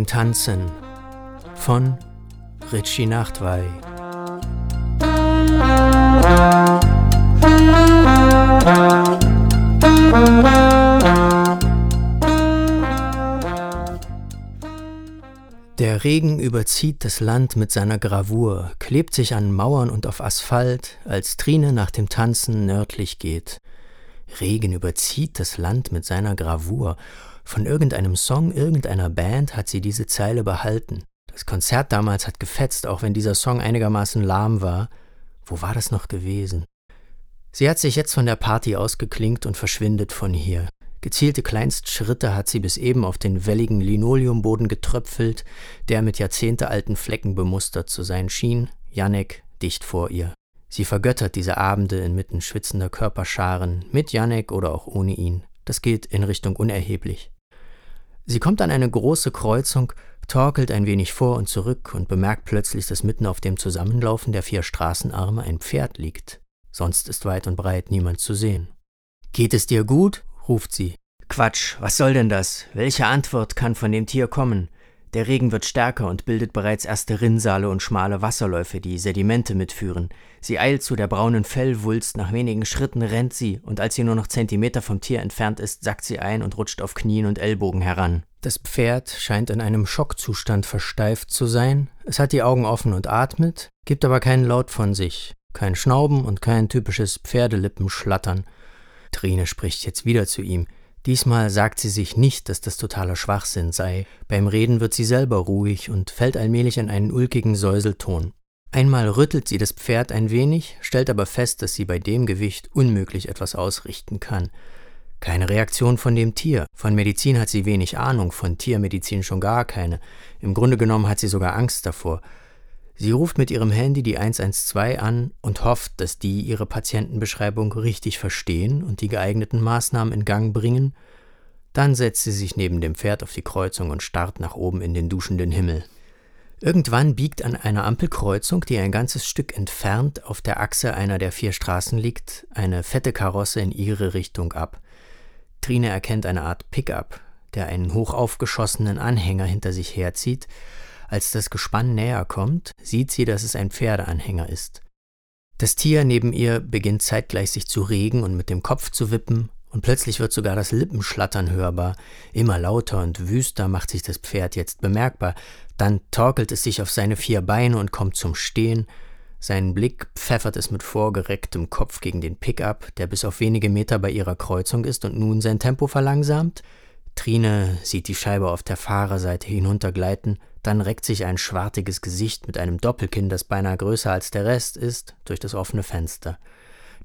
dem Tanzen von Richie Nachtwey. Der Regen überzieht das Land mit seiner Gravur, klebt sich an Mauern und auf Asphalt, als Trine nach dem Tanzen nördlich geht. Regen überzieht das Land mit seiner Gravur. Von irgendeinem Song irgendeiner Band hat sie diese Zeile behalten. Das Konzert damals hat gefetzt, auch wenn dieser Song einigermaßen lahm war. Wo war das noch gewesen? Sie hat sich jetzt von der Party ausgeklinkt und verschwindet von hier. Gezielte Kleinstschritte hat sie bis eben auf den welligen Linoleumboden getröpfelt, der mit jahrzehntealten Flecken bemustert zu sein schien, Janek dicht vor ihr. Sie vergöttert diese Abende inmitten schwitzender Körperscharen, mit Janek oder auch ohne ihn. Das geht in Richtung unerheblich. Sie kommt an eine große Kreuzung, torkelt ein wenig vor und zurück und bemerkt plötzlich, dass mitten auf dem Zusammenlaufen der vier Straßenarme ein Pferd liegt. Sonst ist weit und breit niemand zu sehen. Geht es dir gut? ruft sie. Quatsch, was soll denn das? Welche Antwort kann von dem Tier kommen? Der Regen wird stärker und bildet bereits erste Rinnsale und schmale Wasserläufe, die Sedimente mitführen. Sie eilt zu der braunen Fellwulst, nach wenigen Schritten rennt sie, und als sie nur noch Zentimeter vom Tier entfernt ist, sackt sie ein und rutscht auf Knien und Ellbogen heran. Das Pferd scheint in einem Schockzustand versteift zu sein. Es hat die Augen offen und atmet, gibt aber keinen Laut von sich. Kein Schnauben und kein typisches Pferdelippenschlattern. Trine spricht jetzt wieder zu ihm. Diesmal sagt sie sich nicht, dass das totaler Schwachsinn sei. Beim Reden wird sie selber ruhig und fällt allmählich in einen ulkigen Säuselton. Einmal rüttelt sie das Pferd ein wenig, stellt aber fest, dass sie bei dem Gewicht unmöglich etwas ausrichten kann. Keine Reaktion von dem Tier. Von Medizin hat sie wenig Ahnung, von Tiermedizin schon gar keine. Im Grunde genommen hat sie sogar Angst davor. Sie ruft mit ihrem Handy die 112 an und hofft, dass die ihre Patientenbeschreibung richtig verstehen und die geeigneten Maßnahmen in Gang bringen. Dann setzt sie sich neben dem Pferd auf die Kreuzung und starrt nach oben in den duschenden Himmel. Irgendwann biegt an einer Ampelkreuzung, die ein ganzes Stück entfernt auf der Achse einer der vier Straßen liegt, eine fette Karosse in ihre Richtung ab. Trine erkennt eine Art Pickup, der einen hochaufgeschossenen Anhänger hinter sich herzieht als das Gespann näher kommt, sieht sie, dass es ein Pferdeanhänger ist. Das Tier neben ihr beginnt zeitgleich sich zu regen und mit dem Kopf zu wippen, und plötzlich wird sogar das Lippenschlattern hörbar. Immer lauter und wüster macht sich das Pferd jetzt bemerkbar. Dann torkelt es sich auf seine vier Beine und kommt zum Stehen. Sein Blick pfeffert es mit vorgerecktem Kopf gegen den Pickup, der bis auf wenige Meter bei ihrer Kreuzung ist und nun sein Tempo verlangsamt. Trine sieht die Scheibe auf der Fahrerseite hinuntergleiten, dann reckt sich ein schwartiges Gesicht mit einem Doppelkinn, das beinahe größer als der Rest ist, durch das offene Fenster.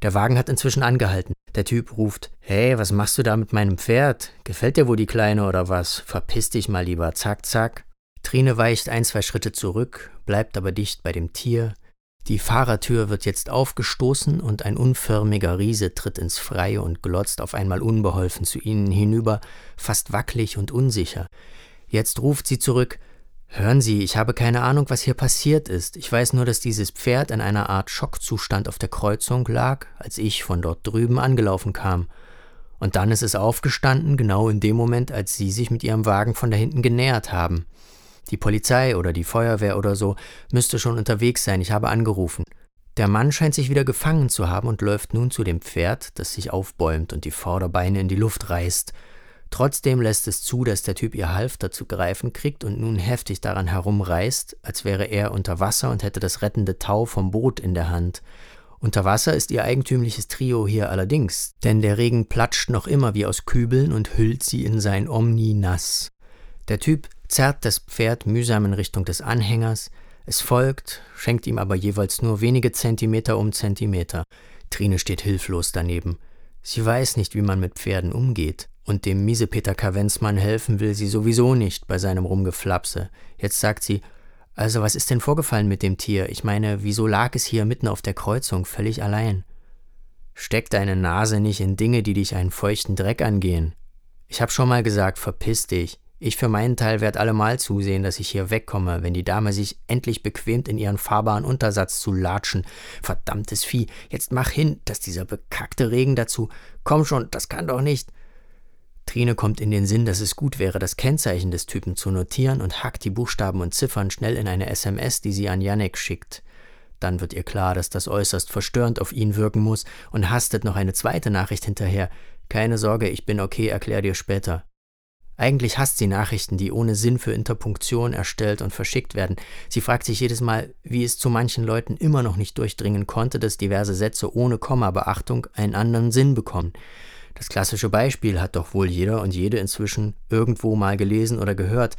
Der Wagen hat inzwischen angehalten. Der Typ ruft: Hey, was machst du da mit meinem Pferd? Gefällt dir wohl die Kleine oder was? Verpiss dich mal lieber, zack, zack. Trine weicht ein, zwei Schritte zurück, bleibt aber dicht bei dem Tier. Die Fahrertür wird jetzt aufgestoßen und ein unförmiger Riese tritt ins Freie und glotzt auf einmal unbeholfen zu ihnen hinüber, fast wackelig und unsicher. Jetzt ruft sie zurück: Hören Sie, ich habe keine Ahnung, was hier passiert ist. Ich weiß nur, dass dieses Pferd in einer Art Schockzustand auf der Kreuzung lag, als ich von dort drüben angelaufen kam. Und dann ist es aufgestanden, genau in dem Moment, als Sie sich mit Ihrem Wagen von da hinten genähert haben. Die Polizei oder die Feuerwehr oder so müsste schon unterwegs sein, ich habe angerufen. Der Mann scheint sich wieder gefangen zu haben und läuft nun zu dem Pferd, das sich aufbäumt und die Vorderbeine in die Luft reißt. Trotzdem lässt es zu, dass der Typ ihr Halfter zu greifen kriegt und nun heftig daran herumreißt, als wäre er unter Wasser und hätte das rettende Tau vom Boot in der Hand. Unter Wasser ist ihr eigentümliches Trio hier allerdings, denn der Regen platscht noch immer wie aus Kübeln und hüllt sie in sein Omni nass. Der Typ zerrt das Pferd mühsam in Richtung des Anhängers, es folgt, schenkt ihm aber jeweils nur wenige Zentimeter um Zentimeter. Trine steht hilflos daneben. Sie weiß nicht, wie man mit Pferden umgeht. Und dem Miesepeter Kavenzmann helfen will sie sowieso nicht bei seinem Rumgeflapse. Jetzt sagt sie, also was ist denn vorgefallen mit dem Tier? Ich meine, wieso lag es hier mitten auf der Kreuzung, völlig allein? Steck deine Nase nicht in Dinge, die dich einen feuchten Dreck angehen. Ich hab schon mal gesagt, verpiss dich. Ich für meinen Teil werd allemal zusehen, dass ich hier wegkomme, wenn die Dame sich endlich bequemt, in ihren fahrbaren Untersatz zu latschen. Verdammtes Vieh, jetzt mach hin, dass dieser bekackte Regen dazu. Komm schon, das kann doch nicht. Trine kommt in den Sinn, dass es gut wäre, das Kennzeichen des Typen zu notieren und hackt die Buchstaben und Ziffern schnell in eine SMS, die sie an Janek schickt. Dann wird ihr klar, dass das äußerst verstörend auf ihn wirken muss und hastet noch eine zweite Nachricht hinterher. Keine Sorge, ich bin okay, erklär dir später. Eigentlich hasst sie Nachrichten, die ohne Sinn für Interpunktion erstellt und verschickt werden. Sie fragt sich jedes Mal, wie es zu manchen Leuten immer noch nicht durchdringen konnte, dass diverse Sätze ohne Komma-Beachtung einen anderen Sinn bekommen. Das klassische Beispiel hat doch wohl jeder und jede inzwischen irgendwo mal gelesen oder gehört.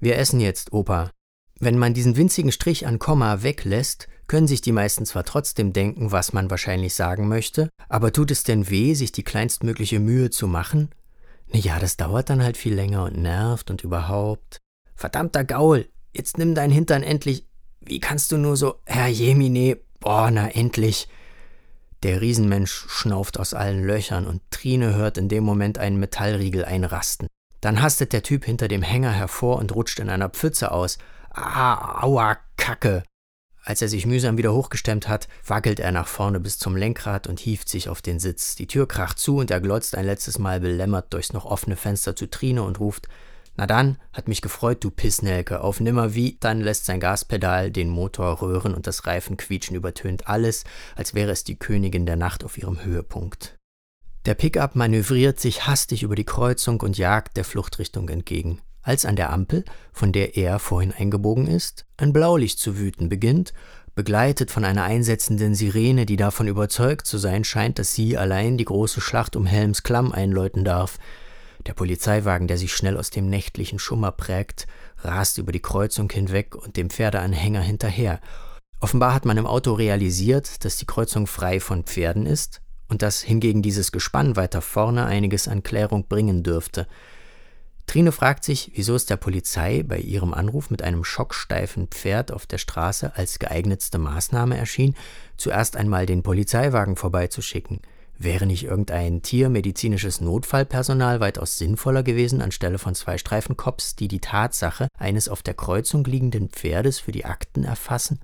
Wir essen jetzt, Opa. Wenn man diesen winzigen Strich an Komma weglässt, können sich die meisten zwar trotzdem denken, was man wahrscheinlich sagen möchte, aber tut es denn weh, sich die kleinstmögliche Mühe zu machen? Ja, das dauert dann halt viel länger und nervt und überhaupt. Verdammter Gaul, jetzt nimm dein Hintern endlich. Wie kannst du nur so, Herr Jemine, boah, na endlich. Der Riesenmensch schnauft aus allen Löchern und Trine hört in dem Moment einen Metallriegel einrasten. Dann hastet der Typ hinter dem Hänger hervor und rutscht in einer Pfütze aus. Ah, aua, Kacke. Als er sich mühsam wieder hochgestemmt hat, wackelt er nach vorne bis zum Lenkrad und hieft sich auf den Sitz. Die Tür kracht zu und er glotzt ein letztes Mal belämmert durchs noch offene Fenster zu Trine und ruft: Na dann, hat mich gefreut, du Pissnelke. Auf Nimmerwie, dann lässt sein Gaspedal den Motor röhren und das Reifenquietschen übertönt alles, als wäre es die Königin der Nacht auf ihrem Höhepunkt. Der Pickup manövriert sich hastig über die Kreuzung und jagt der Fluchtrichtung entgegen als an der Ampel, von der er vorhin eingebogen ist, ein Blaulicht zu wüten beginnt, begleitet von einer einsetzenden Sirene, die davon überzeugt zu sein scheint, dass sie allein die große Schlacht um Helms Klamm einläuten darf. Der Polizeiwagen, der sich schnell aus dem nächtlichen Schummer prägt, rast über die Kreuzung hinweg und dem Pferdeanhänger hinterher. Offenbar hat man im Auto realisiert, dass die Kreuzung frei von Pferden ist und dass hingegen dieses Gespann weiter vorne einiges an Klärung bringen dürfte. Trine fragt sich, wieso es der Polizei bei ihrem Anruf mit einem schocksteifen Pferd auf der Straße als geeignetste Maßnahme erschien, zuerst einmal den Polizeiwagen vorbeizuschicken. Wäre nicht irgendein tiermedizinisches Notfallpersonal weitaus sinnvoller gewesen anstelle von zwei Streifenkops, die die Tatsache eines auf der Kreuzung liegenden Pferdes für die Akten erfassen?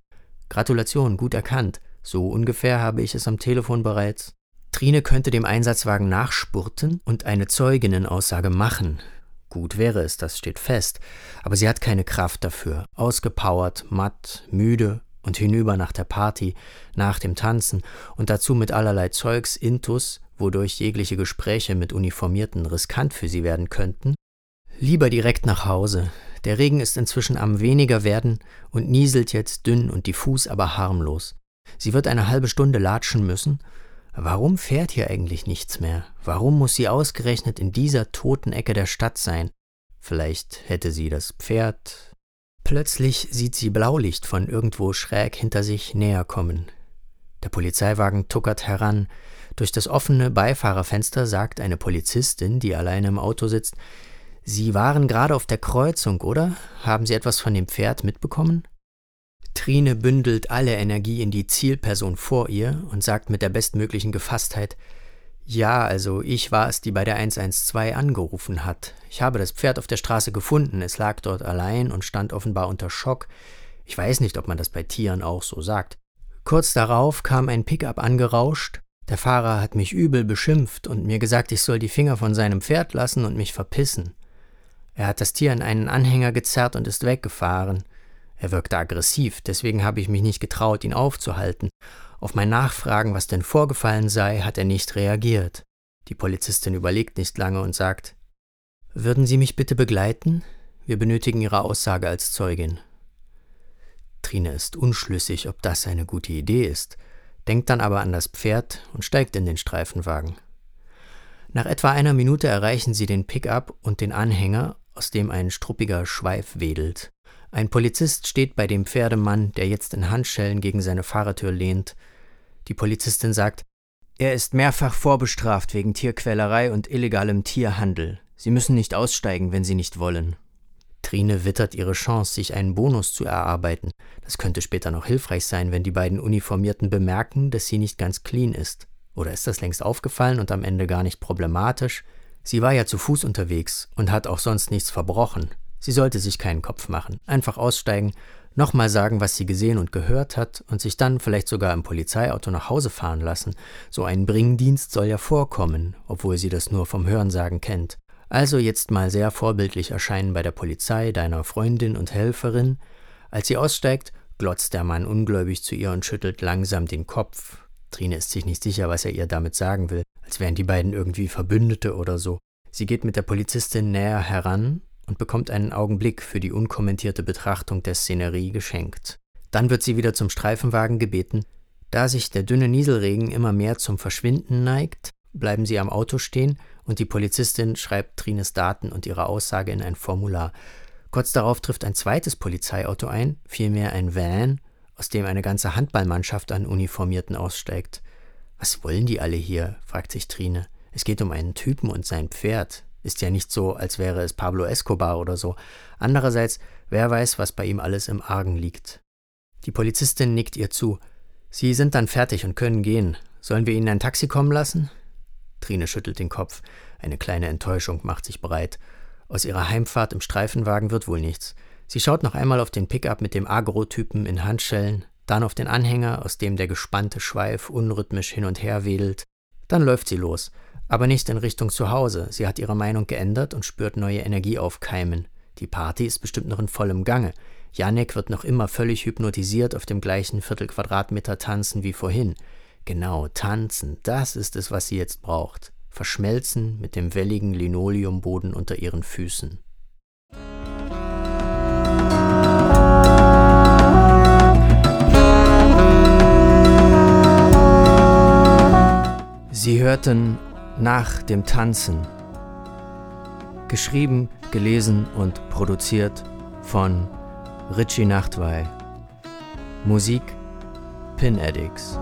Gratulation, gut erkannt. So ungefähr habe ich es am Telefon bereits. Trine könnte dem Einsatzwagen nachspurten und eine Zeuginnenaussage machen. Gut wäre es, das steht fest, aber sie hat keine Kraft dafür, ausgepowert, matt, müde und hinüber nach der Party, nach dem Tanzen und dazu mit allerlei Zeugs intus, wodurch jegliche Gespräche mit Uniformierten riskant für sie werden könnten. Lieber direkt nach Hause. Der Regen ist inzwischen am weniger werden und nieselt jetzt dünn und diffus, aber harmlos. Sie wird eine halbe Stunde latschen müssen Warum fährt hier eigentlich nichts mehr? Warum muss sie ausgerechnet in dieser toten Ecke der Stadt sein? Vielleicht hätte sie das Pferd. Plötzlich sieht sie Blaulicht von irgendwo schräg hinter sich näher kommen. Der Polizeiwagen tuckert heran. Durch das offene Beifahrerfenster sagt eine Polizistin, die alleine im Auto sitzt, Sie waren gerade auf der Kreuzung, oder? Haben Sie etwas von dem Pferd mitbekommen? Trine bündelt alle Energie in die Zielperson vor ihr und sagt mit der bestmöglichen Gefasstheit Ja, also ich war es, die bei der 112 angerufen hat. Ich habe das Pferd auf der Straße gefunden, es lag dort allein und stand offenbar unter Schock. Ich weiß nicht, ob man das bei Tieren auch so sagt. Kurz darauf kam ein Pickup angerauscht. Der Fahrer hat mich übel beschimpft und mir gesagt, ich soll die Finger von seinem Pferd lassen und mich verpissen. Er hat das Tier in einen Anhänger gezerrt und ist weggefahren. Er wirkte aggressiv, deswegen habe ich mich nicht getraut, ihn aufzuhalten. Auf mein Nachfragen, was denn vorgefallen sei, hat er nicht reagiert. Die Polizistin überlegt nicht lange und sagt Würden Sie mich bitte begleiten? Wir benötigen Ihre Aussage als Zeugin. Trine ist unschlüssig, ob das eine gute Idee ist, denkt dann aber an das Pferd und steigt in den Streifenwagen. Nach etwa einer Minute erreichen sie den Pickup und den Anhänger, aus dem ein struppiger Schweif wedelt. Ein Polizist steht bei dem Pferdemann, der jetzt in Handschellen gegen seine Fahrertür lehnt. Die Polizistin sagt, er ist mehrfach vorbestraft wegen Tierquälerei und illegalem Tierhandel. Sie müssen nicht aussteigen, wenn Sie nicht wollen. Trine wittert ihre Chance, sich einen Bonus zu erarbeiten. Das könnte später noch hilfreich sein, wenn die beiden Uniformierten bemerken, dass sie nicht ganz clean ist. Oder ist das längst aufgefallen und am Ende gar nicht problematisch? Sie war ja zu Fuß unterwegs und hat auch sonst nichts verbrochen. Sie sollte sich keinen Kopf machen, einfach aussteigen, nochmal sagen, was sie gesehen und gehört hat und sich dann vielleicht sogar im Polizeiauto nach Hause fahren lassen. So ein Bringdienst soll ja vorkommen, obwohl sie das nur vom Hörensagen kennt. Also jetzt mal sehr vorbildlich erscheinen bei der Polizei, deiner Freundin und Helferin. Als sie aussteigt, glotzt der Mann ungläubig zu ihr und schüttelt langsam den Kopf. Trine ist sich nicht sicher, was er ihr damit sagen will, als wären die beiden irgendwie Verbündete oder so. Sie geht mit der Polizistin näher heran und bekommt einen Augenblick für die unkommentierte Betrachtung der Szenerie geschenkt. Dann wird sie wieder zum Streifenwagen gebeten. Da sich der dünne Nieselregen immer mehr zum Verschwinden neigt, bleiben sie am Auto stehen und die Polizistin schreibt Trines Daten und ihre Aussage in ein Formular. Kurz darauf trifft ein zweites Polizeiauto ein, vielmehr ein Van, aus dem eine ganze Handballmannschaft an Uniformierten aussteigt. Was wollen die alle hier? fragt sich Trine. Es geht um einen Typen und sein Pferd. Ist ja nicht so, als wäre es Pablo Escobar oder so. Andererseits, wer weiß, was bei ihm alles im Argen liegt. Die Polizistin nickt ihr zu. Sie sind dann fertig und können gehen. Sollen wir Ihnen ein Taxi kommen lassen? Trine schüttelt den Kopf. Eine kleine Enttäuschung macht sich breit. Aus ihrer Heimfahrt im Streifenwagen wird wohl nichts. Sie schaut noch einmal auf den Pickup mit dem Agro-Typen in Handschellen, dann auf den Anhänger, aus dem der gespannte Schweif unrhythmisch hin und her wedelt. Dann läuft sie los aber nicht in Richtung zu Hause. Sie hat ihre Meinung geändert und spürt neue Energie aufkeimen. Die Party ist bestimmt noch in vollem Gange. Janek wird noch immer völlig hypnotisiert auf dem gleichen Viertelquadratmeter tanzen wie vorhin. Genau, tanzen, das ist es, was sie jetzt braucht. Verschmelzen mit dem welligen Linoleumboden unter ihren Füßen. Sie hörten nach dem Tanzen. Geschrieben, gelesen und produziert von Richie Nachtwey. Musik Pin Addicts.